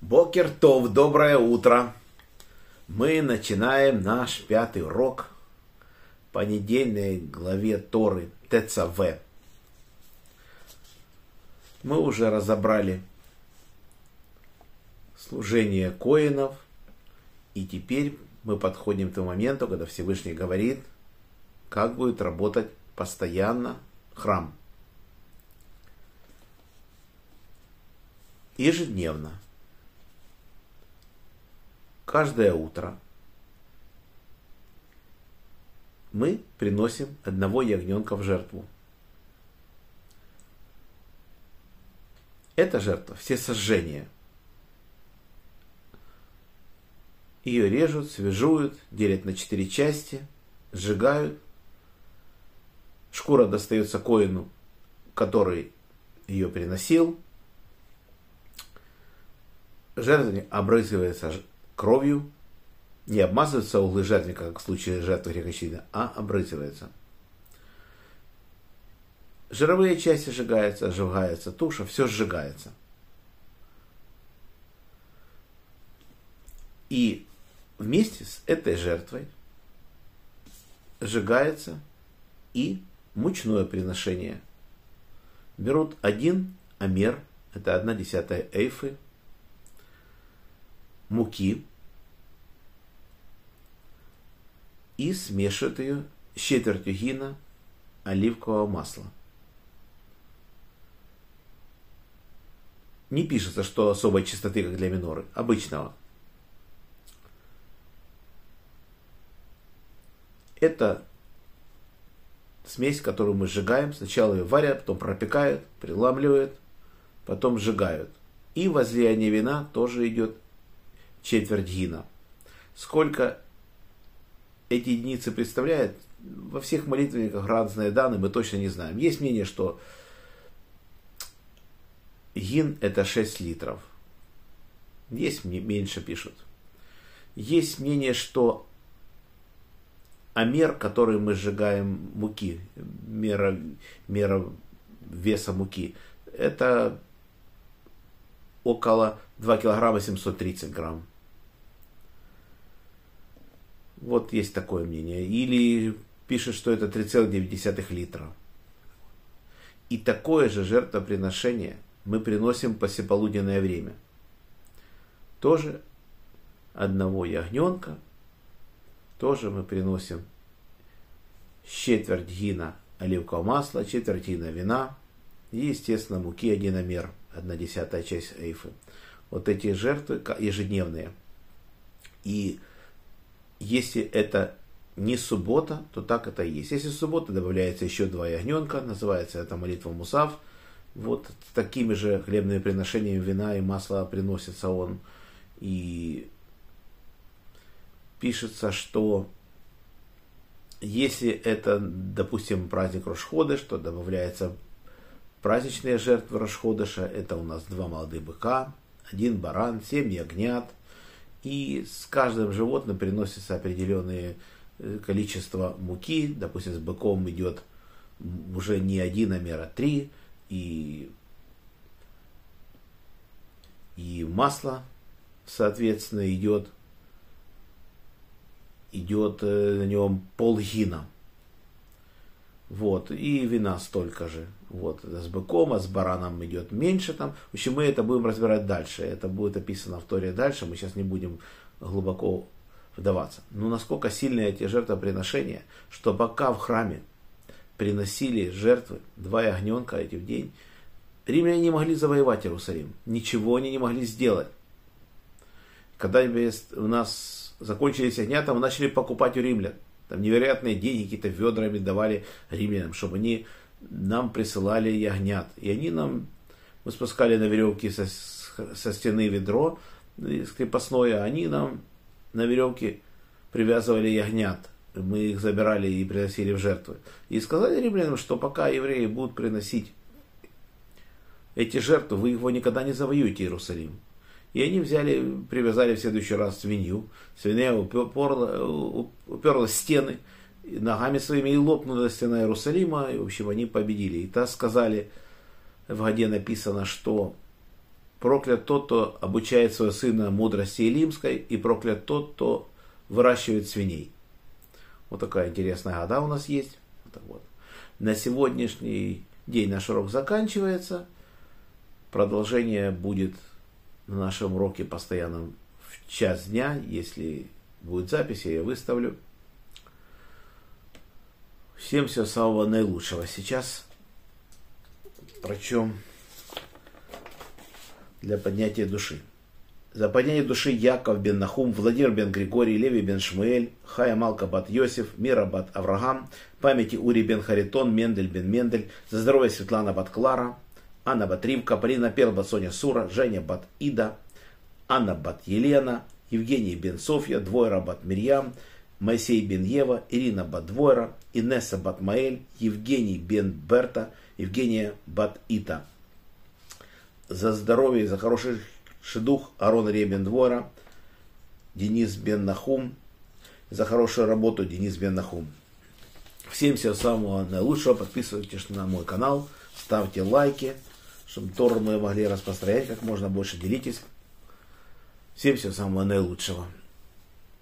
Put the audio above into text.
Бокертов, доброе утро! Мы начинаем наш пятый урок по недельной главе Торы ТЦВ. Мы уже разобрали служение коинов, и теперь мы подходим к тому моменту, когда Всевышний говорит, как будет работать постоянно храм. Ежедневно – каждое утро мы приносим одного ягненка в жертву. Это жертва, все сожжения. Ее режут, свежуют, делят на четыре части, сжигают. Шкура достается коину, который ее приносил. Жертвенник обрызгивается кровью, не обмазываются углы жертвника, как в случае жертвы грехочистия, а обрызывается. Жировые части сжигаются, сжигается туша, все сжигается. И вместе с этой жертвой сжигается и мучное приношение. Берут один амер, это одна десятая эйфы, муки и смешивают ее с четвертью гина оливкового масла. Не пишется, что особой чистоты, как для миноры, обычного. Это смесь, которую мы сжигаем. Сначала ее варят, потом пропекают, приламливают, потом сжигают. И возлияние вина тоже идет четверть гина. Сколько эти единицы представляют, во всех молитвенниках разные данные, мы точно не знаем. Есть мнение, что гин это 6 литров. Есть меньше пишут. Есть мнение, что амер, который мы сжигаем муки, мера, мера веса муки, это около 2 килограмма 730 грамм. Вот есть такое мнение. Или пишет, что это 3,9 литра. И такое же жертвоприношение мы приносим по всеполуденное время. Тоже одного ягненка, тоже мы приносим четверть гина оливкового масла, четверть гина вина и, естественно, муки одиномер, одна десятая часть эйфы. Вот эти жертвы ежедневные. И если это не суббота, то так это и есть. Если суббота добавляется еще два ягненка, называется это молитва Мусав. Вот такими же хлебными приношениями вина и масла приносится он. И пишется, что если это, допустим, праздник Рошходыш, то добавляется праздничные жертвы Рошходыша. Это у нас два молодых быка, один баран, семь ягнят, и с каждым животным приносится определенное э, количество муки, допустим, с быком идет уже не один, а мера три, и, и масло, соответственно, идет, идет э, на нем полгина. Вот, и вина столько же. Вот, с быком, а с бараном идет меньше там. В общем, мы это будем разбирать дальше. Это будет описано в Торе дальше. Мы сейчас не будем глубоко вдаваться. Но насколько сильные эти жертвоприношения, что пока в храме приносили жертвы, два ягненка эти в день, римляне не могли завоевать Иерусалим. Ничего они не могли сделать. Когда у нас закончились ягнята, мы начали покупать у римлян. Там невероятные деньги какие-то ведрами давали римлянам, чтобы они нам присылали ягнят. И они нам, мы спускали на веревке со, со стены ведро крепостное, а они нам на веревке привязывали ягнят. Мы их забирали и приносили в жертвы. И сказали римлянам, что пока евреи будут приносить эти жертвы, вы его никогда не завоюете, Иерусалим. И они взяли, привязали в следующий раз свинью. Свинья уперла, уперлась в стены ногами своими и лопнула стена Иерусалима. И, в общем, они победили. И так сказали, в Гаде написано, что Проклят тот, кто обучает своего сына мудрости Илимской, и проклят тот, кто выращивает свиней. Вот такая интересная года у нас есть. Вот вот. На сегодняшний день наш урок заканчивается. Продолжение будет на нашем уроке постоянно в час дня. Если будет запись, я ее выставлю. Всем всего самого наилучшего. Сейчас прочем для поднятия души. За поднятие души Яков бен Нахум, Владимир бен Григорий, Леви бен Шмуэль, Хая Малка бат Йосиф, Мира бат Авраам, памяти Ури бен Харитон, Мендель бен Мендель, за здоровье Светлана бат Клара, Анна бат Ривка, Полина Перл бат Соня Сура, Женя бат Ида, Анна бат Елена, Евгений бен Софья, Двойра бат Мирьям, Моисей бен Ева, Ирина бат Двойра, Инесса бат Маэль, Евгений бен Берта, Евгения бат Ита за здоровье, за хороший шедух Арон Ребен Двора, Денис Бен Нахум, за хорошую работу Денис Бен Нахум. Всем всего самого наилучшего. Подписывайтесь на мой канал, ставьте лайки, чтобы Тору мы могли распространять как можно больше. Делитесь. Всем всего самого наилучшего.